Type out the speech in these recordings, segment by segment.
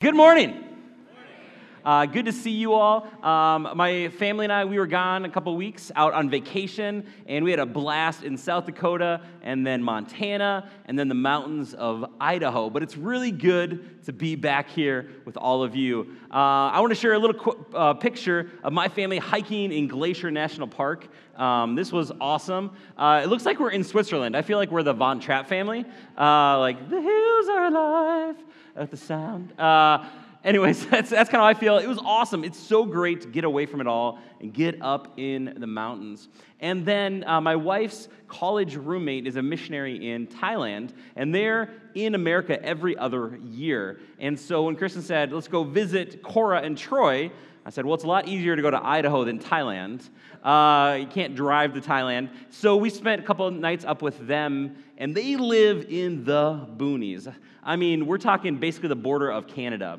Good morning. Uh, good to see you all. Um, my family and I, we were gone a couple weeks out on vacation, and we had a blast in South Dakota, and then Montana, and then the mountains of Idaho. But it's really good to be back here with all of you. Uh, I want to share a little qu- uh, picture of my family hiking in Glacier National Park. Um, this was awesome. Uh, it looks like we're in Switzerland. I feel like we're the Von Trapp family. Uh, like, the hills are alive at the sound. Uh, anyways, that's, that's kind of how I feel. It was awesome. It's so great to get away from it all and get up in the mountains. And then uh, my wife's college roommate is a missionary in Thailand, and they're in America every other year. And so when Kristen said, let's go visit Cora and Troy, I said, well, it's a lot easier to go to Idaho than Thailand. Uh, you can't drive to Thailand. So we spent a couple nights up with them, and they live in the boonies. I mean, we're talking basically the border of Canada.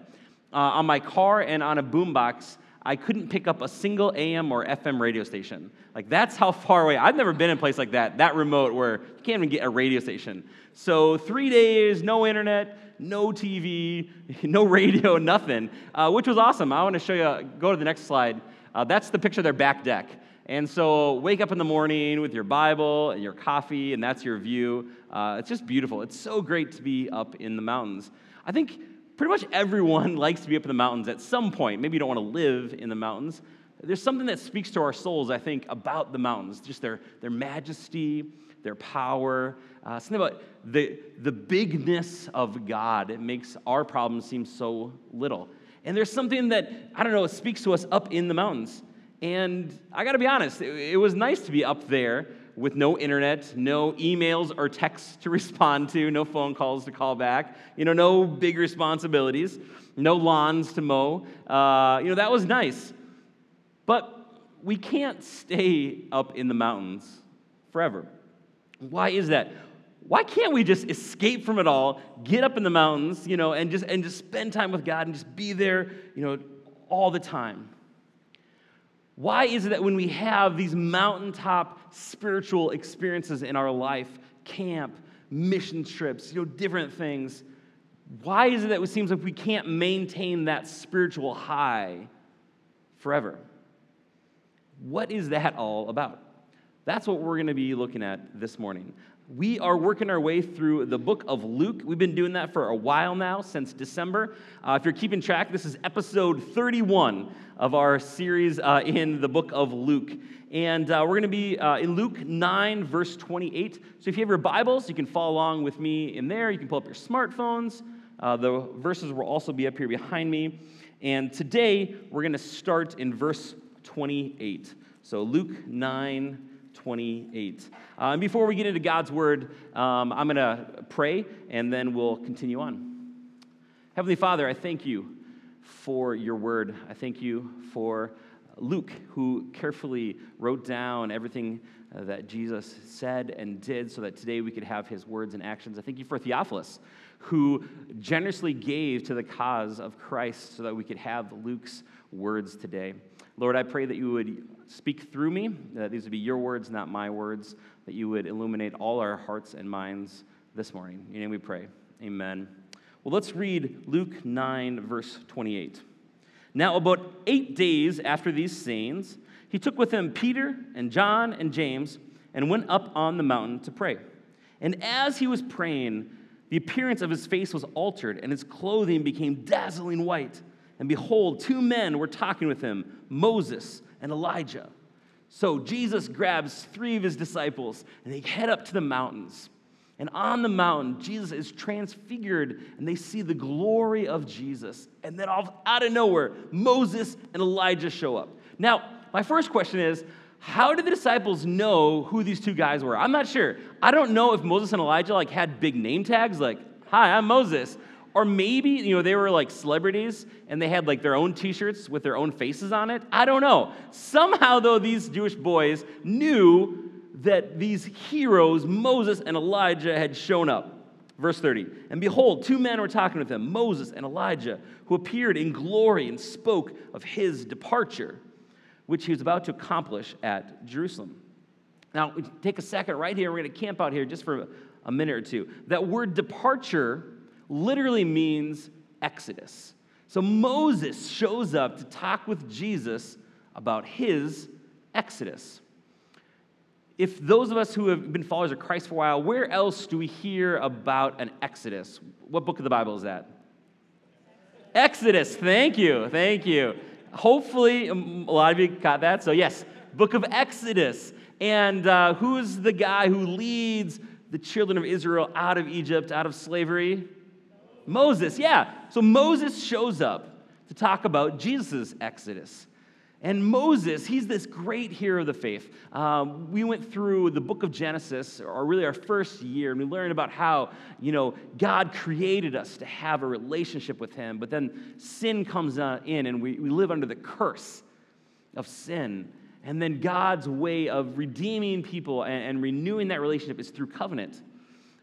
Uh, on my car and on a boombox, I couldn't pick up a single AM or FM radio station. Like, that's how far away. I've never been in a place like that, that remote, where you can't even get a radio station. So, three days, no internet, no TV, no radio, nothing, uh, which was awesome. I want to show you, go to the next slide. Uh, that's the picture of their back deck. And so, wake up in the morning with your Bible and your coffee, and that's your view. Uh, it's just beautiful. It's so great to be up in the mountains. I think pretty much everyone likes to be up in the mountains at some point. Maybe you don't want to live in the mountains. There's something that speaks to our souls, I think, about the mountains, just their, their majesty, their power, uh, something about the, the bigness of God. It makes our problems seem so little. And there's something that, I don't know, speaks to us up in the mountains. And I got to be honest, it, it, was nice to be up there with no internet, no emails or texts to respond to, no phone calls to call back, you know, no big responsibilities, no lawns to mow. Uh, you know, that was nice. But we can't stay up in the mountains forever. Why is that? Why can't we just escape from it all, get up in the mountains, you know, and just and just spend time with God and just be there, you know, all the time? Why is it that when we have these mountaintop spiritual experiences in our life, camp, mission trips, you know, different things, why is it that it seems like we can't maintain that spiritual high forever? What is that all about? That's what we're going to be looking at this morning. We are working our way through the book of Luke. We've been doing that for a while now, since December. Uh, if you're keeping track, this is episode 31 of our series uh, in the book of Luke. And uh, we're going to be uh, in Luke 9, verse 28. So if you have your Bibles, you can follow along with me in there. You can pull up your smartphones. Uh, the verses will also be up here behind me. And today, we're going to start in verse 28. So Luke 9, 28. Uh, and before we get into God's word, um, I'm going to pray and then we'll continue on. Heavenly Father, I thank you for your word. I thank you for Luke, who carefully wrote down everything uh, that Jesus said and did so that today we could have his words and actions. I thank you for Theophilus, who generously gave to the cause of Christ so that we could have Luke's words today. Lord, I pray that you would speak through me, that these would be your words, not my words, that you would illuminate all our hearts and minds this morning. In your name we pray. Amen. Well, let's read Luke 9, verse 28. Now, about eight days after these sayings, he took with him Peter and John and James and went up on the mountain to pray. And as he was praying, the appearance of his face was altered, and his clothing became dazzling white. And behold, two men were talking with him Moses and Elijah. So Jesus grabs three of his disciples and they head up to the mountains. And on the mountain, Jesus is transfigured and they see the glory of Jesus. And then out of nowhere, Moses and Elijah show up. Now, my first question is how did the disciples know who these two guys were? I'm not sure. I don't know if Moses and Elijah like had big name tags like, "Hi, I'm Moses." Or maybe, you know, they were like celebrities and they had like their own t shirts with their own faces on it. I don't know. Somehow, though, these Jewish boys knew that these heroes, Moses and Elijah, had shown up. Verse 30 And behold, two men were talking with him, Moses and Elijah, who appeared in glory and spoke of his departure, which he was about to accomplish at Jerusalem. Now, take a second right here. We're going to camp out here just for a minute or two. That word departure literally means exodus. So Moses shows up to talk with Jesus about his exodus. If those of us who have been followers of Christ for a while, where else do we hear about an exodus? What book of the Bible is that? Exodus. Thank you. Thank you. Hopefully, um, a lot of you got that. So, yes, book of Exodus. And uh, who's the guy who leads the children of Israel out of Egypt, out of slavery? Moses, yeah. So Moses shows up to talk about Jesus' exodus. And Moses, he's this great hero of the faith. Um, we went through the book of Genesis, or really our first year, and we learned about how, you know, God created us to have a relationship with him, but then sin comes in and we, we live under the curse of sin. And then God's way of redeeming people and, and renewing that relationship is through covenant.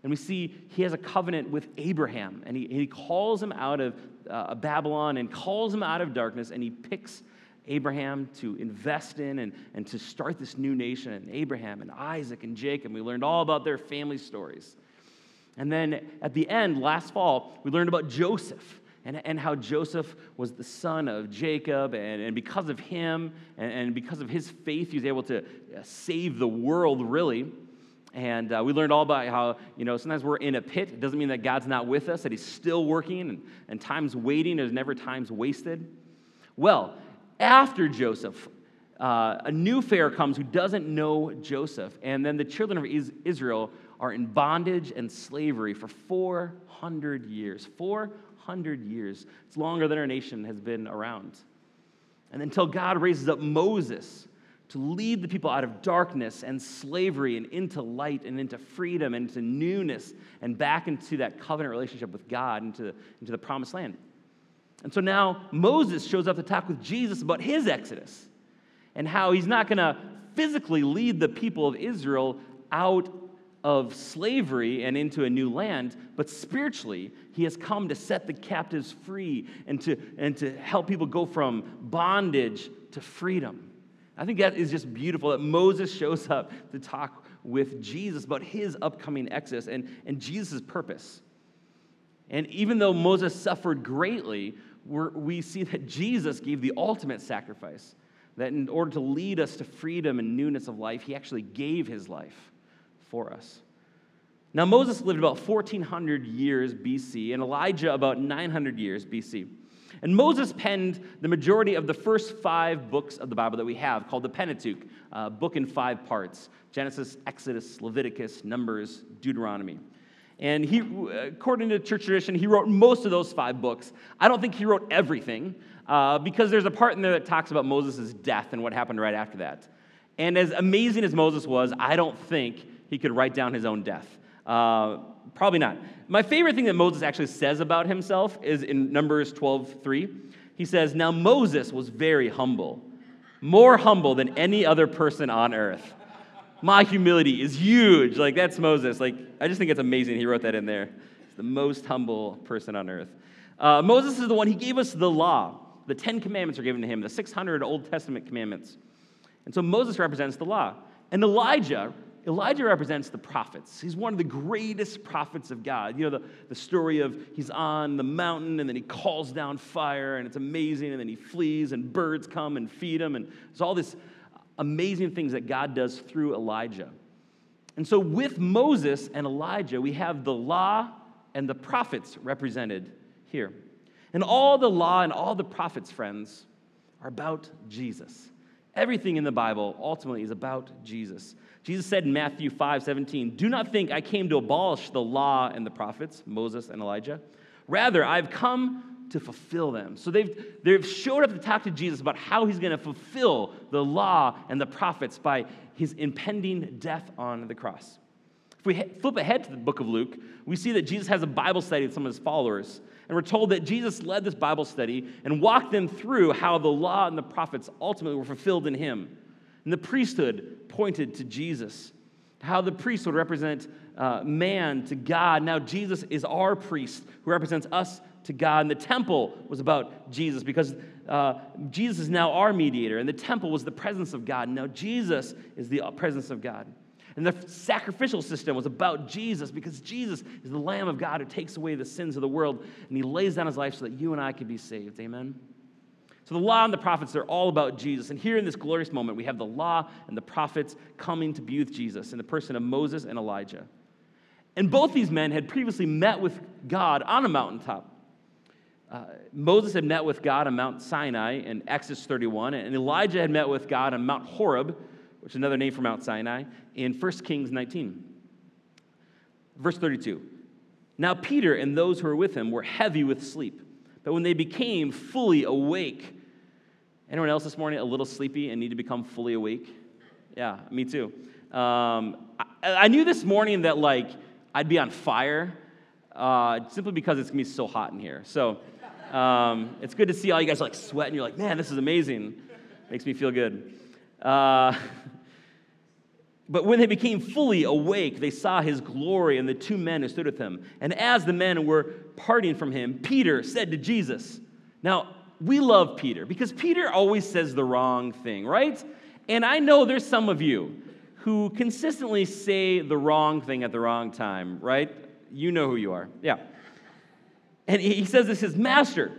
And we see he has a covenant with Abraham, and he, he calls him out of uh, Babylon and calls him out of darkness, and he picks Abraham to invest in and, and to start this new nation, and Abraham and Isaac and Jacob. We learned all about their family stories. And then at the end, last fall, we learned about Joseph and, and how Joseph was the son of Jacob, and, and because of him and, and because of his faith, he was able to uh, save the world, really. And uh, we learned all about how, you know, sometimes we're in a pit. It doesn't mean that God's not with us, that He's still working, and, and time's waiting. There's never time's wasted. Well, after Joseph, uh, a new Pharaoh comes who doesn't know Joseph. And then the children of Israel are in bondage and slavery for 400 years. 400 years. It's longer than our nation has been around. And until God raises up Moses to lead the people out of darkness and slavery and into light and into freedom and into newness and back into that covenant relationship with God, into, into the promised land. And so now Moses shows up to talk with Jesus about his exodus and how he's not going to physically lead the people of Israel out of slavery and into a new land, but spiritually, he has come to set the captives free and to, and to help people go from bondage to freedom. I think that is just beautiful that Moses shows up to talk with Jesus about his upcoming exodus and, and Jesus' purpose. And even though Moses suffered greatly, we see that Jesus gave the ultimate sacrifice. That in order to lead us to freedom and newness of life, he actually gave his life for us. Now, Moses lived about 1400 years BC, and Elijah about 900 years BC. And Moses penned the majority of the first five books of the Bible that we have, called the Pentateuch, a book in five parts Genesis, Exodus, Leviticus, Numbers, Deuteronomy. And he, according to church tradition, he wrote most of those five books. I don't think he wrote everything, uh, because there's a part in there that talks about Moses' death and what happened right after that. And as amazing as Moses was, I don't think he could write down his own death. Uh, probably not. My favorite thing that Moses actually says about himself is in Numbers 12 3. He says, Now Moses was very humble, more humble than any other person on earth my humility is huge. Like, that's Moses. Like, I just think it's amazing he wrote that in there. He's the most humble person on earth. Uh, Moses is the one, he gave us the law. The Ten Commandments are given to him, the 600 Old Testament commandments. And so Moses represents the law. And Elijah, Elijah represents the prophets. He's one of the greatest prophets of God. You know, the, the story of he's on the mountain and then he calls down fire and it's amazing and then he flees and birds come and feed him. And there's all this amazing things that God does through Elijah. And so, with Moses and Elijah, we have the law and the prophets represented here. And all the law and all the prophets, friends, are about Jesus. Everything in the Bible ultimately is about Jesus. Jesus said in Matthew 5 17, Do not think I came to abolish the law and the prophets, Moses and Elijah. Rather, I've come to fulfill them. So they've, they've showed up to talk to Jesus about how he's going to fulfill the law and the prophets by his impending death on the cross. If we flip ahead to the book of Luke, we see that Jesus has a Bible study with some of his followers. And we're told that Jesus led this Bible study and walked them through how the law and the prophets ultimately were fulfilled in him. And the priesthood pointed to Jesus, how the priest would represent uh, man to God. Now, Jesus is our priest who represents us to God. And the temple was about Jesus because uh, Jesus is now our mediator, and the temple was the presence of God. Now, Jesus is the presence of God. And the sacrificial system was about Jesus because Jesus is the Lamb of God who takes away the sins of the world and he lays down his life so that you and I could be saved. Amen? So the law and the prophets, they're all about Jesus. And here in this glorious moment, we have the law and the prophets coming to be with Jesus in the person of Moses and Elijah. And both these men had previously met with God on a mountaintop. Uh, Moses had met with God on Mount Sinai in Exodus 31, and Elijah had met with God on Mount Horeb, which is another name for Mount Sinai, in 1 Kings 19. Verse 32 Now Peter and those who were with him were heavy with sleep, but when they became fully awake, anyone else this morning a little sleepy and need to become fully awake? Yeah, me too. Um, I, I knew this morning that, like, I'd be on fire uh, simply because it's gonna be so hot in here. So um, it's good to see all you guys like sweating. You're like, man, this is amazing. Makes me feel good. Uh, but when they became fully awake, they saw his glory and the two men who stood with him. And as the men were parting from him, Peter said to Jesus, Now, we love Peter because Peter always says the wrong thing, right? And I know there's some of you who consistently say the wrong thing at the wrong time, right? You know who you are. Yeah. And he says this says, Master,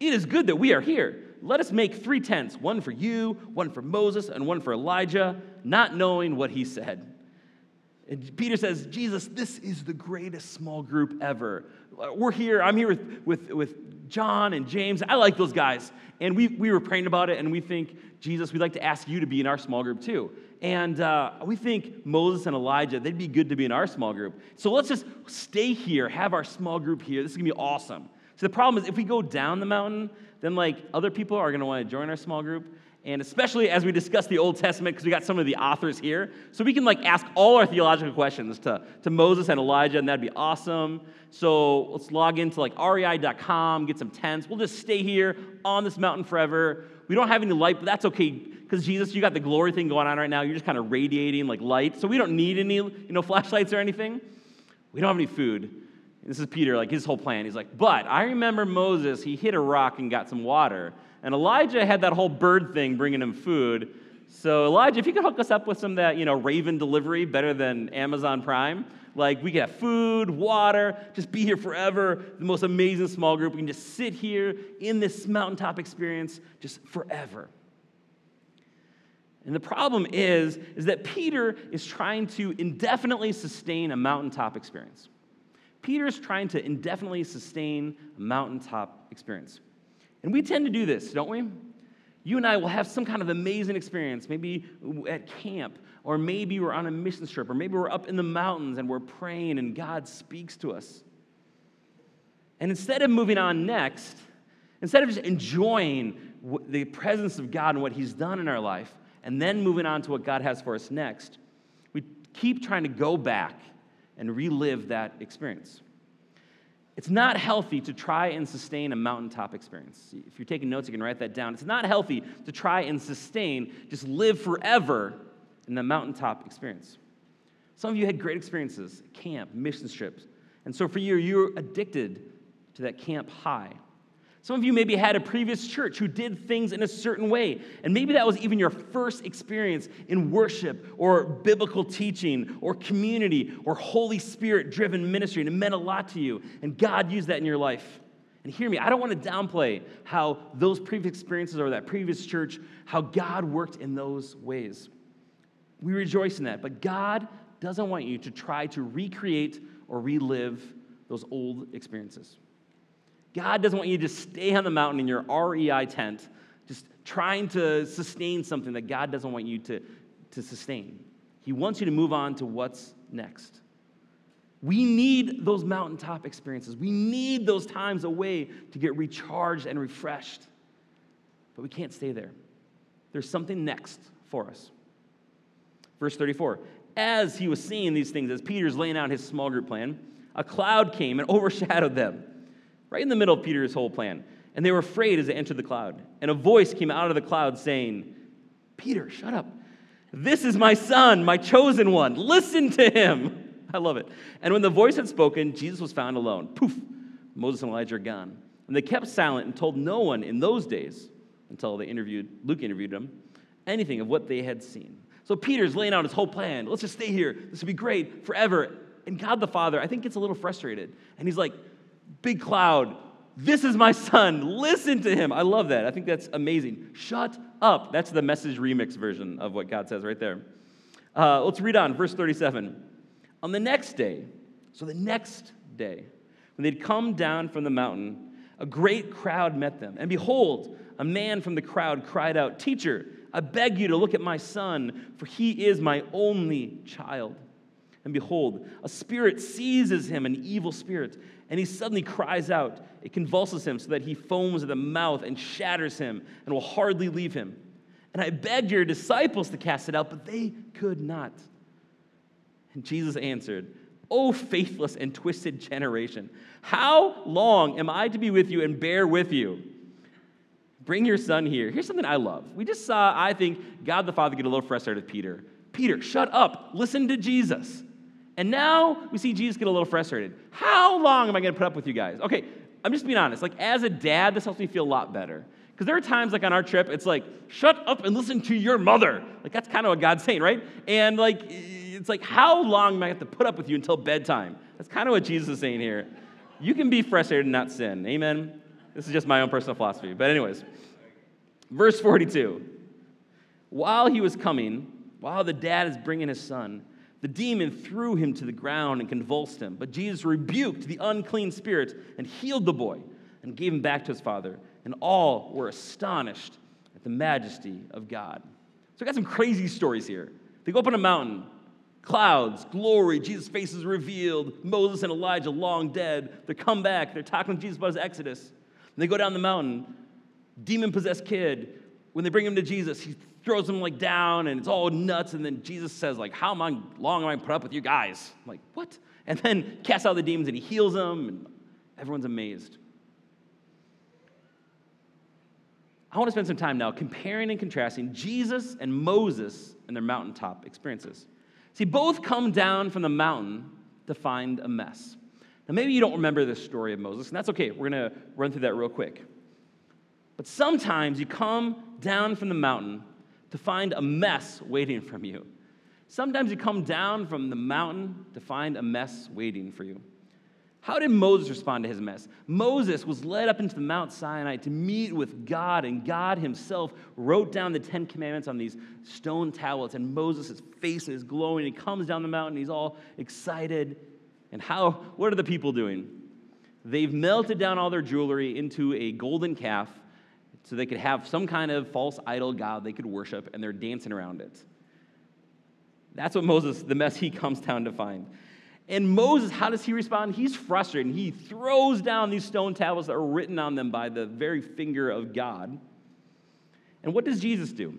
it is good that we are here. Let us make three tents one for you, one for Moses, and one for Elijah, not knowing what he said. And Peter says, Jesus, this is the greatest small group ever. We're here. I'm here with, with, with John and James. I like those guys. And we, we were praying about it, and we think, Jesus, we'd like to ask you to be in our small group too. And uh, we think Moses and Elijah, they'd be good to be in our small group. So let's just stay here, have our small group here. This is to be awesome. So the problem is, if we go down the mountain, then like other people are going to want to join our small group. And especially as we discuss the Old Testament, because we got some of the authors here, so we can like ask all our theological questions to, to Moses and Elijah, and that'd be awesome. So let's log into like rei.com, get some tents. We'll just stay here on this mountain forever. We don't have any light, but that's okay because Jesus, you got the glory thing going on right now. You're just kind of radiating like light. So we don't need any, you know, flashlights or anything. We don't have any food. This is Peter, like his whole plan. He's like, but I remember Moses, he hit a rock and got some water. And Elijah had that whole bird thing bringing him food. So Elijah, if you could hook us up with some of that, you know, Raven delivery better than Amazon Prime, like we could have food, water, just be here forever. The most amazing small group. We can just sit here in this mountaintop experience just forever. And the problem is, is that Peter is trying to indefinitely sustain a mountaintop experience. Peter is trying to indefinitely sustain a mountaintop experience. And we tend to do this, don't we? You and I will have some kind of amazing experience, maybe at camp, or maybe we're on a mission trip, or maybe we're up in the mountains and we're praying and God speaks to us. And instead of moving on next, instead of just enjoying the presence of God and what He's done in our life, and then moving on to what God has for us next, we keep trying to go back and relive that experience. It's not healthy to try and sustain a mountaintop experience. If you're taking notes, you can write that down. It's not healthy to try and sustain, just live forever in the mountaintop experience. Some of you had great experiences, camp, mission trips. And so for you, you're addicted to that camp high. Some of you maybe had a previous church who did things in a certain way, and maybe that was even your first experience in worship or biblical teaching or community or Holy Spirit driven ministry, and it meant a lot to you, and God used that in your life. And hear me, I don't want to downplay how those previous experiences or that previous church, how God worked in those ways. We rejoice in that, but God doesn't want you to try to recreate or relive those old experiences. God doesn't want you to stay on the mountain in your REI tent, just trying to sustain something that God doesn't want you to, to sustain. He wants you to move on to what's next. We need those mountaintop experiences. We need those times away to get recharged and refreshed. But we can't stay there. There's something next for us. Verse 34 As he was seeing these things, as Peter's laying out his small group plan, a cloud came and overshadowed them right in the middle of Peter's whole plan. And they were afraid as they entered the cloud. And a voice came out of the cloud saying, Peter, shut up. This is my son, my chosen one. Listen to him. I love it. And when the voice had spoken, Jesus was found alone. Poof, Moses and Elijah are gone. And they kept silent and told no one in those days, until they interviewed, Luke interviewed them, anything of what they had seen. So Peter's laying out his whole plan. Let's just stay here. This will be great forever. And God the Father, I think, gets a little frustrated. And he's like, Big cloud, this is my son. Listen to him. I love that. I think that's amazing. Shut up. That's the message remix version of what God says right there. Uh, let's read on, verse 37. On the next day, so the next day, when they'd come down from the mountain, a great crowd met them. And behold, a man from the crowd cried out, Teacher, I beg you to look at my son, for he is my only child. And behold, a spirit seizes him, an evil spirit, and he suddenly cries out. It convulses him so that he foams at the mouth and shatters him and will hardly leave him. And I begged your disciples to cast it out, but they could not. And Jesus answered, O faithless and twisted generation, how long am I to be with you and bear with you? Bring your son here. Here's something I love. We just saw, I think, God the Father get a little frustrated with Peter. Peter, shut up. Listen to Jesus. And now we see Jesus get a little frustrated. How long am I going to put up with you guys? Okay, I'm just being honest. Like, as a dad, this helps me feel a lot better. Because there are times, like on our trip, it's like, shut up and listen to your mother. Like, that's kind of what God's saying, right? And like, it's like, how long am I have to put up with you until bedtime? That's kind of what Jesus is saying here. You can be frustrated and not sin. Amen? This is just my own personal philosophy. But, anyways, verse 42. While he was coming, while the dad is bringing his son, the demon threw him to the ground and convulsed him. But Jesus rebuked the unclean spirit and healed the boy and gave him back to his father. And all were astonished at the majesty of God. So, we got some crazy stories here. They go up on a mountain, clouds, glory, Jesus' face is revealed. Moses and Elijah long dead. They come back, they're talking to Jesus about his exodus. And they go down the mountain, demon possessed kid. When they bring him to Jesus, he throws him like down and it's all nuts. And then Jesus says, like, how am I, long am I put up with you guys? I'm like, what? And then casts out the demons and he heals them and everyone's amazed. I want to spend some time now comparing and contrasting Jesus and Moses and their mountaintop experiences. See, both come down from the mountain to find a mess. Now, maybe you don't remember this story of Moses, and that's okay. We're going to run through that real quick. But sometimes you come down from the mountain to find a mess waiting from you. Sometimes you come down from the mountain to find a mess waiting for you. How did Moses respond to his mess? Moses was led up into the Mount Sinai to meet with God, and God himself wrote down the Ten Commandments on these stone tablets. And Moses' face is glowing. He comes down the mountain, he's all excited. And how, what are the people doing? They've melted down all their jewelry into a golden calf so they could have some kind of false idol god they could worship, and they're dancing around it. That's what Moses, the mess he comes down to find. And Moses, how does he respond? He's frustrated. He throws down these stone tablets that are written on them by the very finger of God. And what does Jesus do?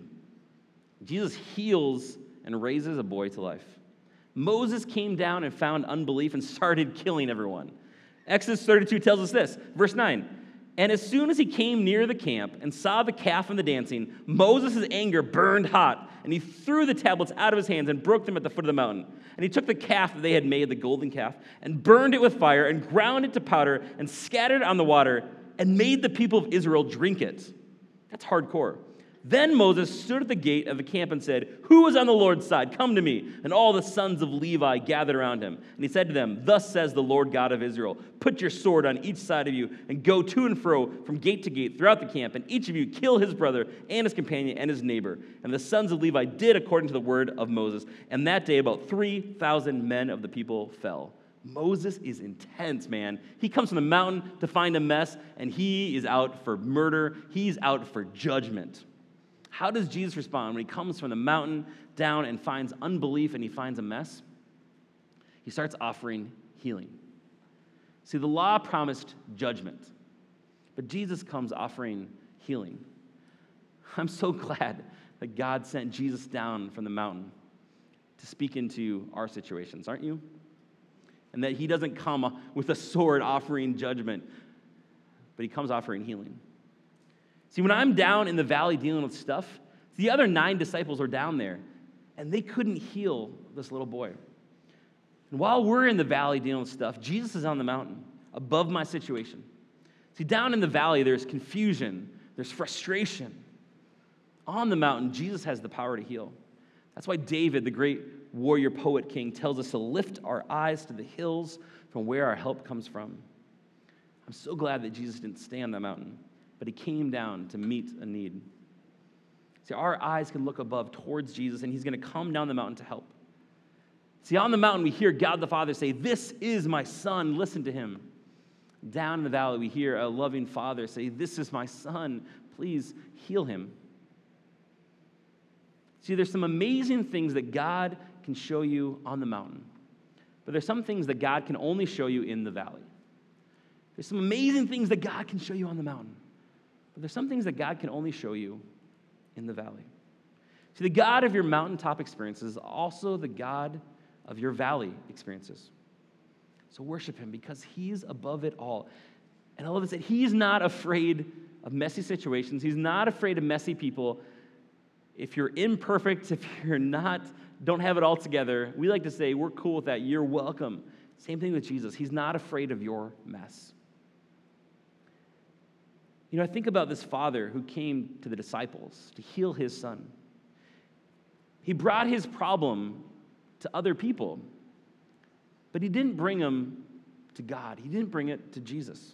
Jesus heals and raises a boy to life. Moses came down and found unbelief and started killing everyone. Exodus 32 tells us this, verse 9. And as soon as he came near the camp and saw the calf and the dancing, Moses' anger burned hot, and he threw the tablets out of his hands and broke them at the foot of the mountain. And he took the calf that they had made, the golden calf, and burned it with fire, and ground it to powder, and scattered it on the water, and made the people of Israel drink it. That's hardcore. Then Moses stood at the gate of the camp and said, Who is on the Lord's side? Come to me. And all the sons of Levi gathered around him. And he said to them, Thus says the Lord God of Israel Put your sword on each side of you, and go to and fro from gate to gate throughout the camp, and each of you kill his brother and his companion and his neighbor. And the sons of Levi did according to the word of Moses. And that day about 3,000 men of the people fell. Moses is intense, man. He comes from the mountain to find a mess, and he is out for murder, he's out for judgment. How does Jesus respond when he comes from the mountain down and finds unbelief and he finds a mess? He starts offering healing. See, the law promised judgment, but Jesus comes offering healing. I'm so glad that God sent Jesus down from the mountain to speak into our situations, aren't you? And that he doesn't come with a sword offering judgment, but he comes offering healing. See, when I'm down in the valley dealing with stuff, the other nine disciples are down there, and they couldn't heal this little boy. And while we're in the valley dealing with stuff, Jesus is on the mountain above my situation. See, down in the valley, there's confusion, there's frustration. On the mountain, Jesus has the power to heal. That's why David, the great warrior poet king, tells us to lift our eyes to the hills from where our help comes from. I'm so glad that Jesus didn't stay on the mountain, but he came down to meet a need. See, our eyes can look above towards Jesus, and he's going to come down the mountain to help. See, on the mountain, we hear God the Father say, This is my son, listen to him. Down in the valley, we hear a loving father say, This is my son, please heal him. See, there's some amazing things that God can show you on the mountain, but there's some things that God can only show you in the valley. There's some amazing things that God can show you on the mountain, but there's some things that God can only show you in the valley. See, the God of your mountaintop experiences is also the God of your valley experiences. So worship him because he's above it all. And I love this that he's not afraid of messy situations, he's not afraid of messy people. If you're imperfect, if you're not, don't have it all together, we like to say, we're cool with that. You're welcome. Same thing with Jesus. He's not afraid of your mess. You know, I think about this father who came to the disciples to heal his son. He brought his problem to other people, but he didn't bring him to God. He didn't bring it to Jesus.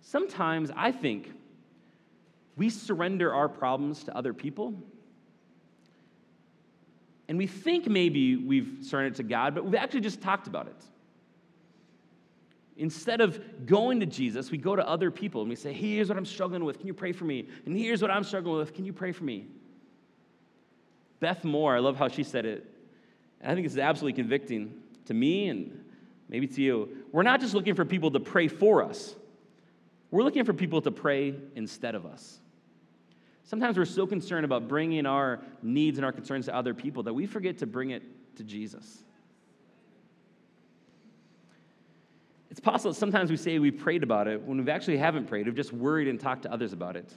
Sometimes I think we surrender our problems to other people, and we think maybe we've surrendered to God, but we've actually just talked about it. Instead of going to Jesus, we go to other people and we say, Here's what I'm struggling with. Can you pray for me? And here's what I'm struggling with. Can you pray for me? Beth Moore, I love how she said it. And I think this is absolutely convicting to me and maybe to you. We're not just looking for people to pray for us, we're looking for people to pray instead of us. Sometimes we're so concerned about bringing our needs and our concerns to other people that we forget to bring it to Jesus. It's possible that sometimes we say we've prayed about it when we actually haven't prayed. We've just worried and talked to others about it.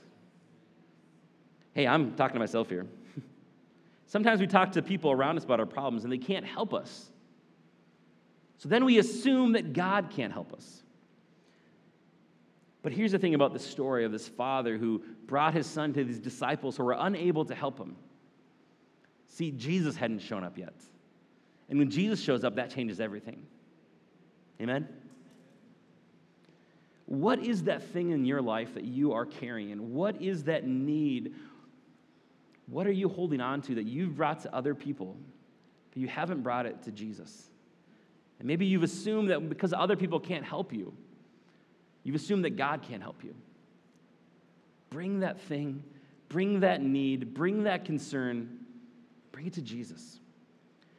Hey, I'm talking to myself here. sometimes we talk to people around us about our problems and they can't help us. So then we assume that God can't help us. But here's the thing about the story of this father who brought his son to these disciples who were unable to help him. See, Jesus hadn't shown up yet. And when Jesus shows up, that changes everything. Amen? What is that thing in your life that you are carrying? What is that need? What are you holding on to that you've brought to other people, but you haven't brought it to Jesus? And maybe you've assumed that because other people can't help you, you've assumed that God can't help you. Bring that thing, bring that need, bring that concern, bring it to Jesus.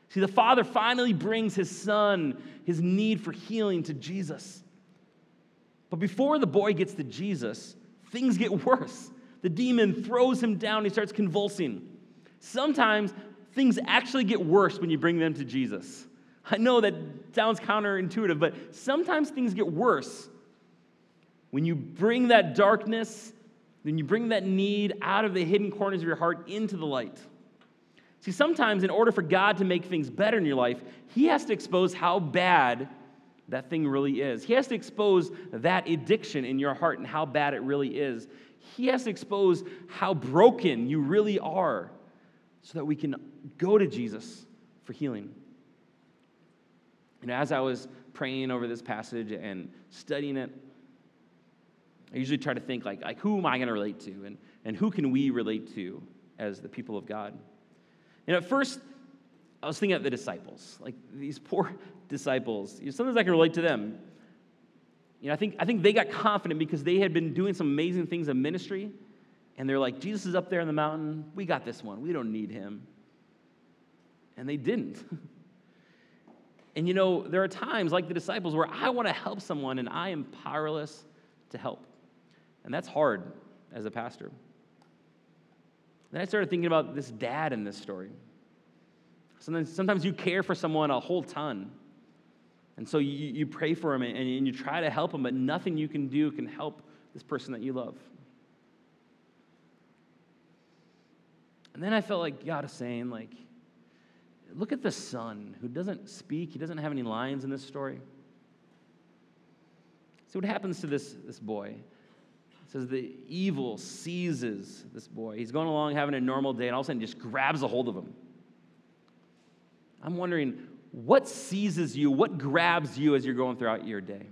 See, the Father finally brings his son, his need for healing to Jesus. But before the boy gets to Jesus, things get worse. The demon throws him down, he starts convulsing. Sometimes things actually get worse when you bring them to Jesus. I know that sounds counterintuitive, but sometimes things get worse when you bring that darkness, when you bring that need out of the hidden corners of your heart into the light. See, sometimes in order for God to make things better in your life, He has to expose how bad that thing really is. He has to expose that addiction in your heart and how bad it really is. He has to expose how broken you really are so that we can go to Jesus for healing. Know, as I was praying over this passage and studying it, I usually try to think like, like who am I going to relate to and, and who can we relate to as the people of God? And at first, I was thinking of the disciples, like these poor disciples. You know, sometimes I can relate to them. You know, I think, I think they got confident because they had been doing some amazing things in ministry, and they're like, Jesus is up there in the mountain. We got this one. We don't need him. And they didn't. and you know, there are times like the disciples where I want to help someone and I am powerless to help. And that's hard as a pastor. Then I started thinking about this dad in this story. Sometimes, sometimes you care for someone a whole ton. And so you, you pray for them and, and you try to help them, but nothing you can do can help this person that you love. And then I felt like God is saying, like, look at the son who doesn't speak, he doesn't have any lines in this story. See what happens to this, this boy. It says the evil seizes this boy. He's going along having a normal day, and all of a sudden just grabs a hold of him I'm wondering what seizes you, what grabs you as you're going throughout your day?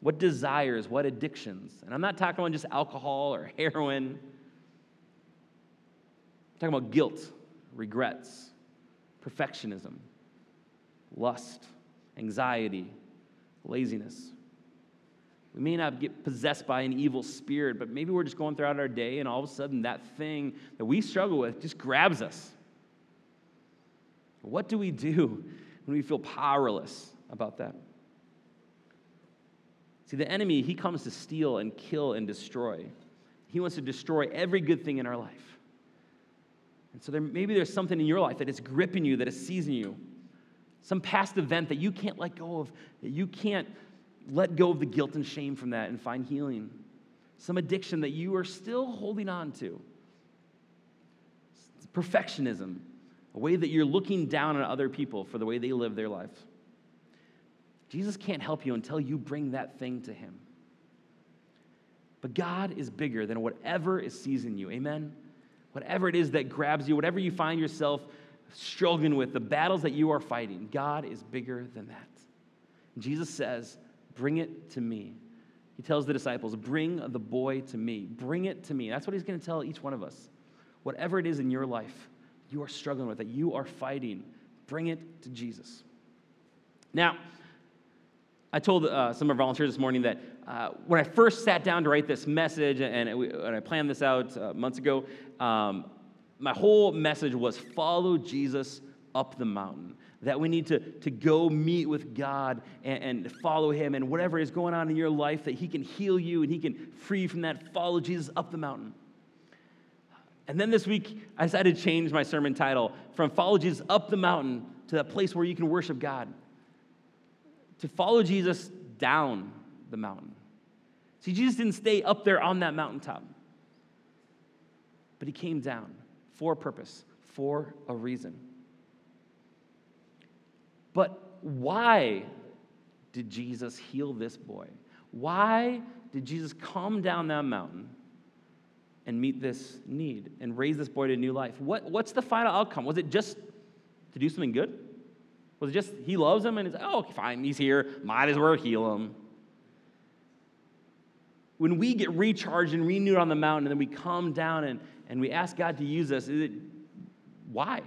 What desires, what addictions? And I'm not talking about just alcohol or heroin. I'm talking about guilt, regrets, perfectionism, lust, anxiety, laziness. We may not get possessed by an evil spirit, but maybe we're just going throughout our day and all of a sudden that thing that we struggle with just grabs us. What do we do when we feel powerless about that? See, the enemy, he comes to steal and kill and destroy. He wants to destroy every good thing in our life. And so there, maybe there's something in your life that is gripping you, that is seizing you. Some past event that you can't let go of, that you can't let go of the guilt and shame from that and find healing. Some addiction that you are still holding on to. Perfectionism, a way that you're looking down on other people for the way they live their life. Jesus can't help you until you bring that thing to Him. But God is bigger than whatever is seizing you. Amen? Whatever it is that grabs you, whatever you find yourself struggling with, the battles that you are fighting, God is bigger than that. Jesus says, Bring it to me. He tells the disciples, Bring the boy to me. Bring it to me. That's what he's going to tell each one of us. Whatever it is in your life you are struggling with, that you are fighting, bring it to Jesus. Now, I told uh, some of our volunteers this morning that uh, when I first sat down to write this message and, and I planned this out uh, months ago, um, my whole message was follow Jesus up the mountain. That we need to, to go meet with God and, and follow Him, and whatever is going on in your life, that He can heal you and He can free you from that. Follow Jesus up the mountain. And then this week, I decided to change my sermon title from Follow Jesus Up the Mountain to that place where you can worship God, to follow Jesus down the mountain. See, Jesus didn't stay up there on that mountaintop, but he came down for a purpose, for a reason. But why did Jesus heal this boy? Why did Jesus come down that mountain? And meet this need and raise this boy to new life. What, what's the final outcome? Was it just to do something good? Was it just he loves him and it's, oh, fine, he's here, might as well heal him? When we get recharged and renewed on the mountain and then we come down and, and we ask God to use us, is it why?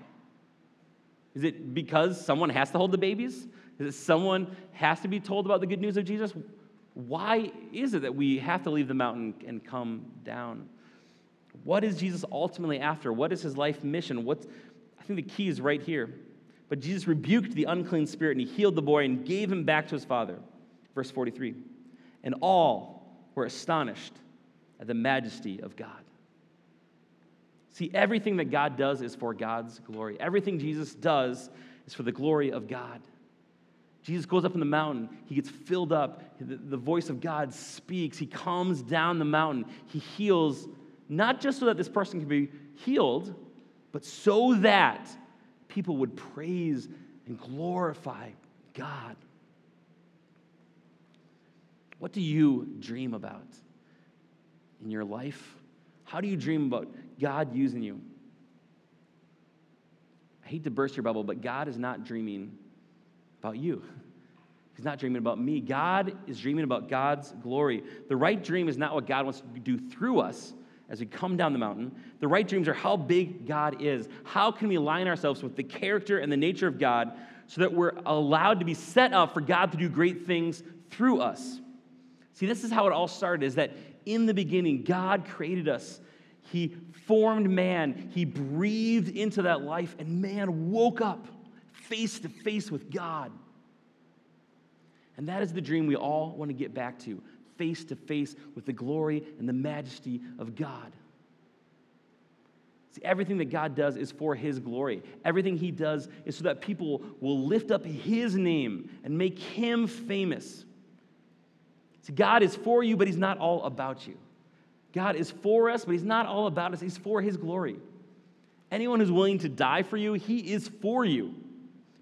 Is it because someone has to hold the babies? Is it someone has to be told about the good news of Jesus? Why is it that we have to leave the mountain and come down? What is Jesus ultimately after? What is his life mission? What's, I think the key is right here. But Jesus rebuked the unclean spirit and he healed the boy and gave him back to his father. Verse 43. And all were astonished at the majesty of God. See, everything that God does is for God's glory. Everything Jesus does is for the glory of God. Jesus goes up in the mountain. He gets filled up. The, the voice of God speaks. He comes down the mountain. He heals not just so that this person can be healed, but so that people would praise and glorify God. What do you dream about in your life? How do you dream about God using you? I hate to burst your bubble, but God is not dreaming about you. He's not dreaming about me. God is dreaming about God's glory. The right dream is not what God wants to do through us, as we come down the mountain. The right dreams are how big God is. How can we align ourselves with the character and the nature of God so that we're allowed to be set up for God to do great things through us? See, this is how it all started is that in the beginning, God created us. He formed man, He breathed into that life, and man woke up face to face with God. And that is the dream we all want to get back to face to face with the glory and the majesty of God. See, everything that God does is for His glory. Everything He does is so that people will lift up His name and make Him famous. See, God is for you, but He's not all about you. God is for us, but He's not all about us. He's for His glory. Anyone who's willing to die for you, He is for you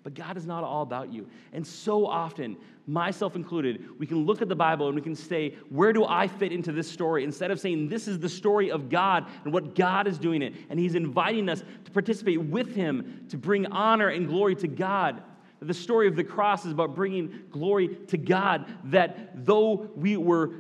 But God is not all about you. And so often, myself included, we can look at the Bible and we can say, Where do I fit into this story? Instead of saying, This is the story of God and what God is doing it. And He's inviting us to participate with Him to bring honor and glory to God. The story of the cross is about bringing glory to God, that though we were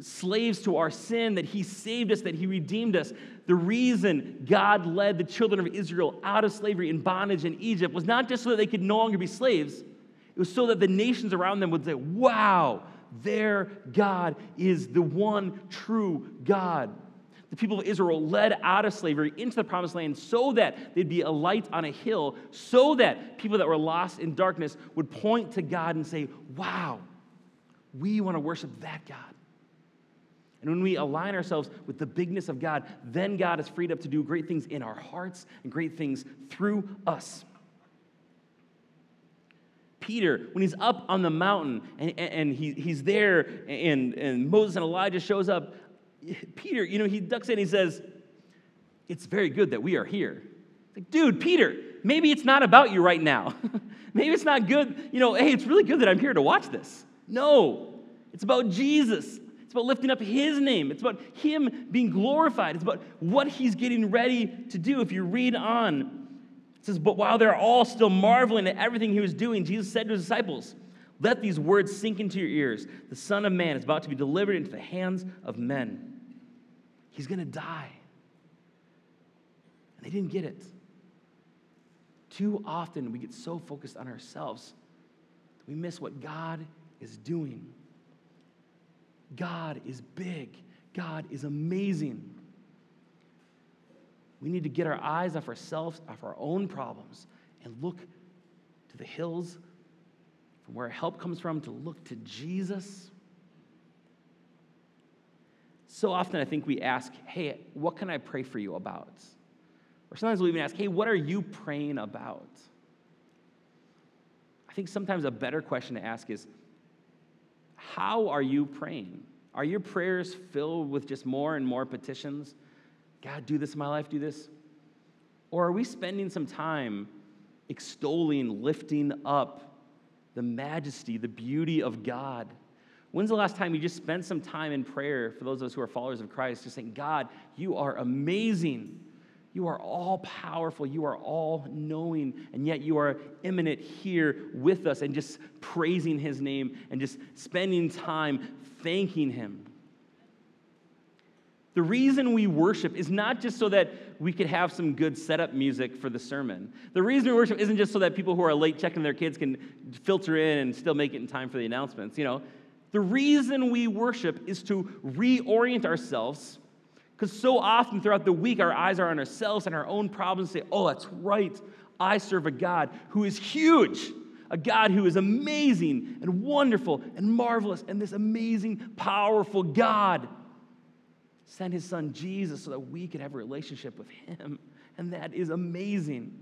slaves to our sin, that He saved us, that He redeemed us. The reason God led the children of Israel out of slavery and bondage in Egypt was not just so that they could no longer be slaves, it was so that the nations around them would say, Wow, their God is the one true God. The people of Israel led out of slavery into the promised land so that they'd be a light on a hill, so that people that were lost in darkness would point to God and say, Wow, we want to worship that God. And when we align ourselves with the bigness of God, then God is freed up to do great things in our hearts and great things through us. Peter, when he's up on the mountain and, and he, he's there and, and Moses and Elijah shows up, Peter, you know, he ducks in, and he says, It's very good that we are here. Like, dude, Peter, maybe it's not about you right now. maybe it's not good, you know, hey, it's really good that I'm here to watch this. No, it's about Jesus about lifting up His name. It's about Him being glorified. It's about what He's getting ready to do. If you read on, it says, But while they're all still marveling at everything He was doing, Jesus said to His disciples, Let these words sink into your ears. The Son of Man is about to be delivered into the hands of men. He's going to die. And they didn't get it. Too often we get so focused on ourselves we miss what God is doing. God is big, God is amazing. We need to get our eyes off ourselves, off our own problems, and look to the hills from where help comes from, to look to Jesus. So often I think we ask, hey, what can I pray for you about? Or sometimes we'll even ask, hey, what are you praying about? I think sometimes a better question to ask is, how are you praying? Are your prayers filled with just more and more petitions? God, do this in my life, do this? Or are we spending some time extolling, lifting up the majesty, the beauty of God? When's the last time you just spent some time in prayer for those of us who are followers of Christ, just saying, God, you are amazing. You are all powerful. You are all knowing. And yet you are immanent here with us and just praising his name and just spending time thanking him. The reason we worship is not just so that we could have some good setup music for the sermon. The reason we worship isn't just so that people who are late checking their kids can filter in and still make it in time for the announcements. You know, the reason we worship is to reorient ourselves because so often throughout the week, our eyes are on ourselves and our own problems. and Say, oh, that's right. I serve a God who is huge, a God who is amazing and wonderful and marvelous, and this amazing, powerful God sent his son Jesus so that we could have a relationship with him. And that is amazing.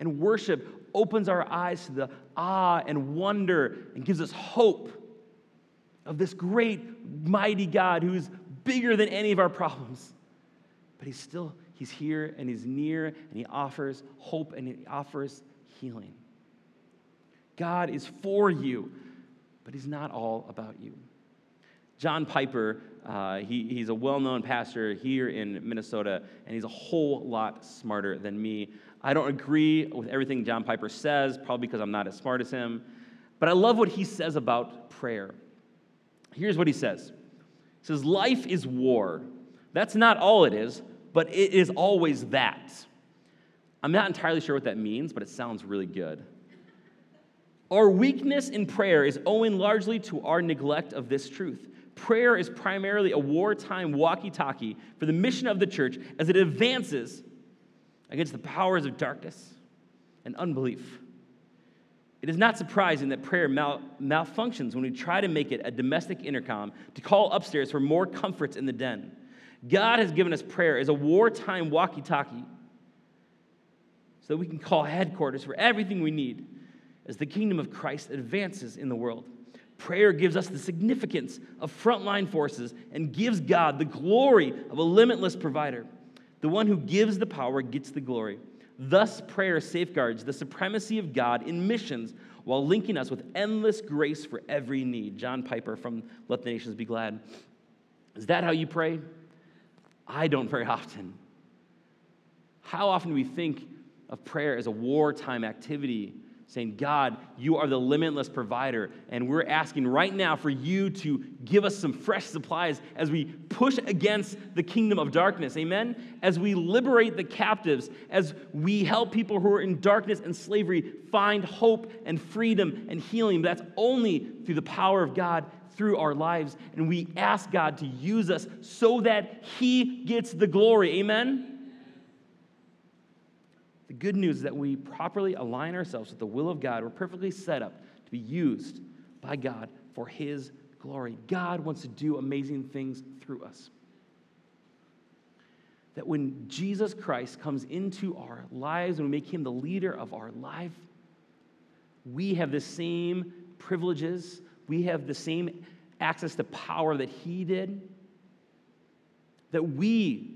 And worship opens our eyes to the awe and wonder and gives us hope of this great, mighty God who's bigger than any of our problems. But he's still, he's here and he's near and he offers hope and he offers healing. God is for you, but he's not all about you. John Piper, uh, he, he's a well known pastor here in Minnesota, and he's a whole lot smarter than me. I don't agree with everything John Piper says, probably because I'm not as smart as him, but I love what he says about prayer. Here's what he says He says, Life is war. That's not all it is, but it is always that. I'm not entirely sure what that means, but it sounds really good. Our weakness in prayer is owing largely to our neglect of this truth. Prayer is primarily a wartime walkie talkie for the mission of the church as it advances against the powers of darkness and unbelief. It is not surprising that prayer mal- malfunctions when we try to make it a domestic intercom to call upstairs for more comforts in the den. God has given us prayer as a wartime walkie talkie so that we can call headquarters for everything we need as the kingdom of Christ advances in the world. Prayer gives us the significance of frontline forces and gives God the glory of a limitless provider. The one who gives the power gets the glory. Thus, prayer safeguards the supremacy of God in missions while linking us with endless grace for every need. John Piper from Let the Nations Be Glad. Is that how you pray? I don't very often. How often do we think of prayer as a wartime activity saying, God, you are the limitless provider. And we're asking right now for you to give us some fresh supplies as we push against the kingdom of darkness. Amen? As we liberate the captives, as we help people who are in darkness and slavery find hope and freedom and healing. That's only through the power of God through our lives. And we ask God to use us so that He gets the glory. Amen? The good news is that we properly align ourselves with the will of God. We're perfectly set up to be used by God for His glory. God wants to do amazing things through us. That when Jesus Christ comes into our lives and we make Him the leader of our life, we have the same privileges, we have the same access to power that He did. That we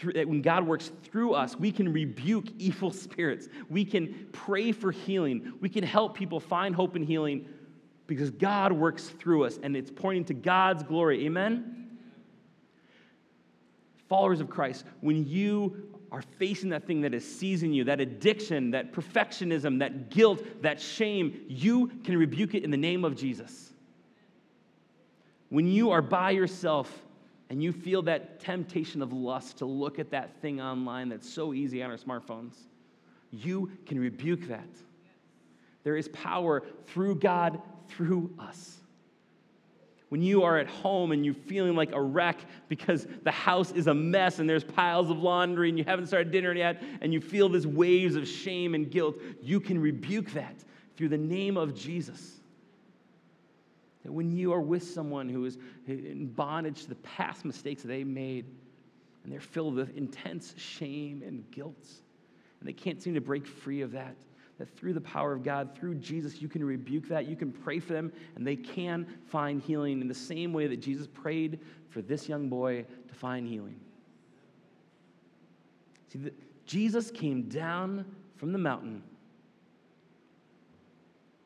through, that when God works through us, we can rebuke evil spirits. We can pray for healing. We can help people find hope and healing because God works through us and it's pointing to God's glory. Amen? Followers of Christ, when you are facing that thing that is seizing you, that addiction, that perfectionism, that guilt, that shame, you can rebuke it in the name of Jesus. When you are by yourself, and you feel that temptation of lust to look at that thing online that's so easy on our smartphones, you can rebuke that. There is power through God, through us. When you are at home and you're feeling like a wreck because the house is a mess and there's piles of laundry and you haven't started dinner yet and you feel these waves of shame and guilt, you can rebuke that through the name of Jesus. That when you are with someone who is in bondage to the past mistakes they made, and they're filled with intense shame and guilt, and they can't seem to break free of that, that through the power of God, through Jesus, you can rebuke that. You can pray for them, and they can find healing in the same way that Jesus prayed for this young boy to find healing. See, the, Jesus came down from the mountain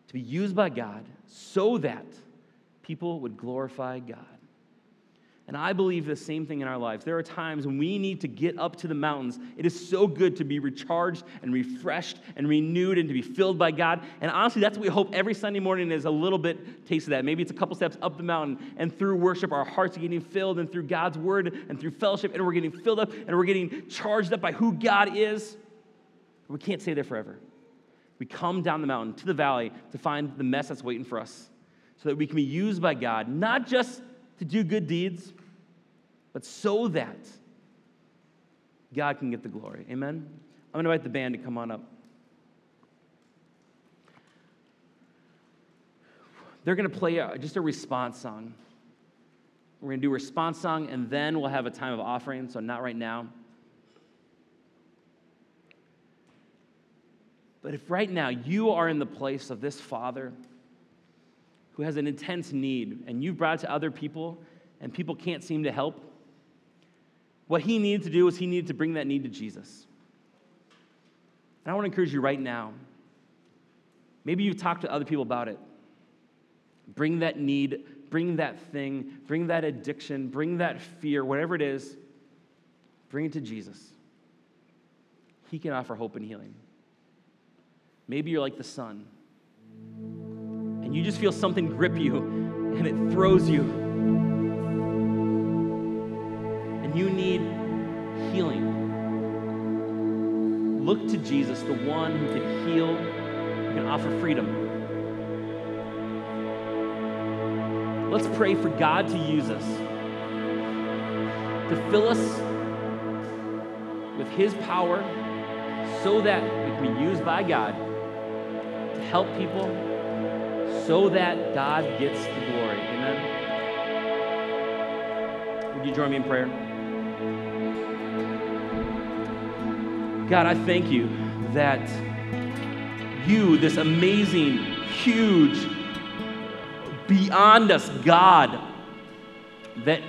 to be used by God so that people would glorify God. And I believe the same thing in our lives. There are times when we need to get up to the mountains. It is so good to be recharged and refreshed and renewed and to be filled by God. And honestly, that's what we hope every Sunday morning is a little bit taste of that. Maybe it's a couple steps up the mountain, and through worship, our hearts are getting filled, and through God's word and through fellowship, and we're getting filled up and we're getting charged up by who God is. We can't stay there forever. We come down the mountain to the valley to find the mess that's waiting for us so that we can be used by God, not just to do good deeds, but so that God can get the glory. Amen? I'm going to invite the band to come on up. They're going to play a, just a response song. We're going to do a response song, and then we'll have a time of offering, so not right now. But if right now you are in the place of this father, who has an intense need and you've brought it to other people and people can't seem to help, what he needed to do was he needed to bring that need to Jesus. And I want to encourage you right now. Maybe you've talked to other people about it. Bring that need, bring that thing, bring that addiction, bring that fear, whatever it is, bring it to Jesus. He can offer hope and healing. Maybe you're like the son you just feel something grip you and it throws you. And you need healing. Look to Jesus, the one who can heal, can offer freedom. Let's pray for God to use us, to fill us with His power so that we can be used by God to help people so that God gets the glory. Amen. Would you join me in prayer? God, I thank you that you, this amazing, huge, beyond us God, that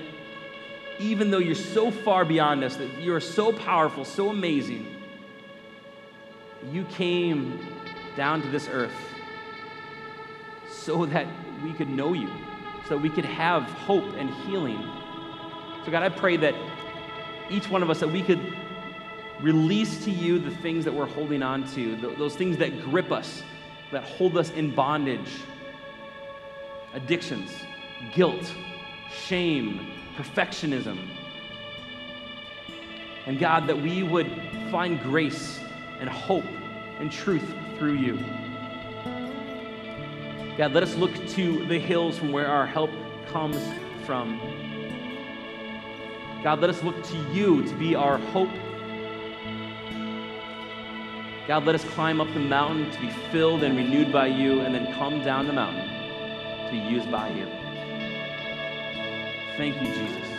even though you're so far beyond us, that you are so powerful, so amazing, you came down to this earth so that we could know you, so that we could have hope and healing. So, God, I pray that each one of us, that we could release to you the things that we're holding on to, those things that grip us, that hold us in bondage addictions, guilt, shame, perfectionism. And God, that we would find grace and hope and truth through you. God, let us look to the hills from where our help comes from. God, let us look to you to be our hope. God, let us climb up the mountain to be filled and renewed by you, and then come down the mountain to be used by you. Thank you, Jesus.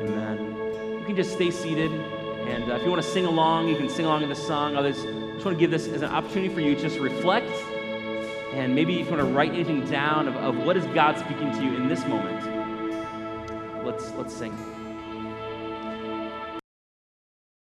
Amen. You can just stay seated. And uh, if you want to sing along, you can sing along in the song. Others, I just want to give this as an opportunity for you to just reflect. And maybe if you want to write anything down of, of what is God speaking to you in this moment, let's, let's sing.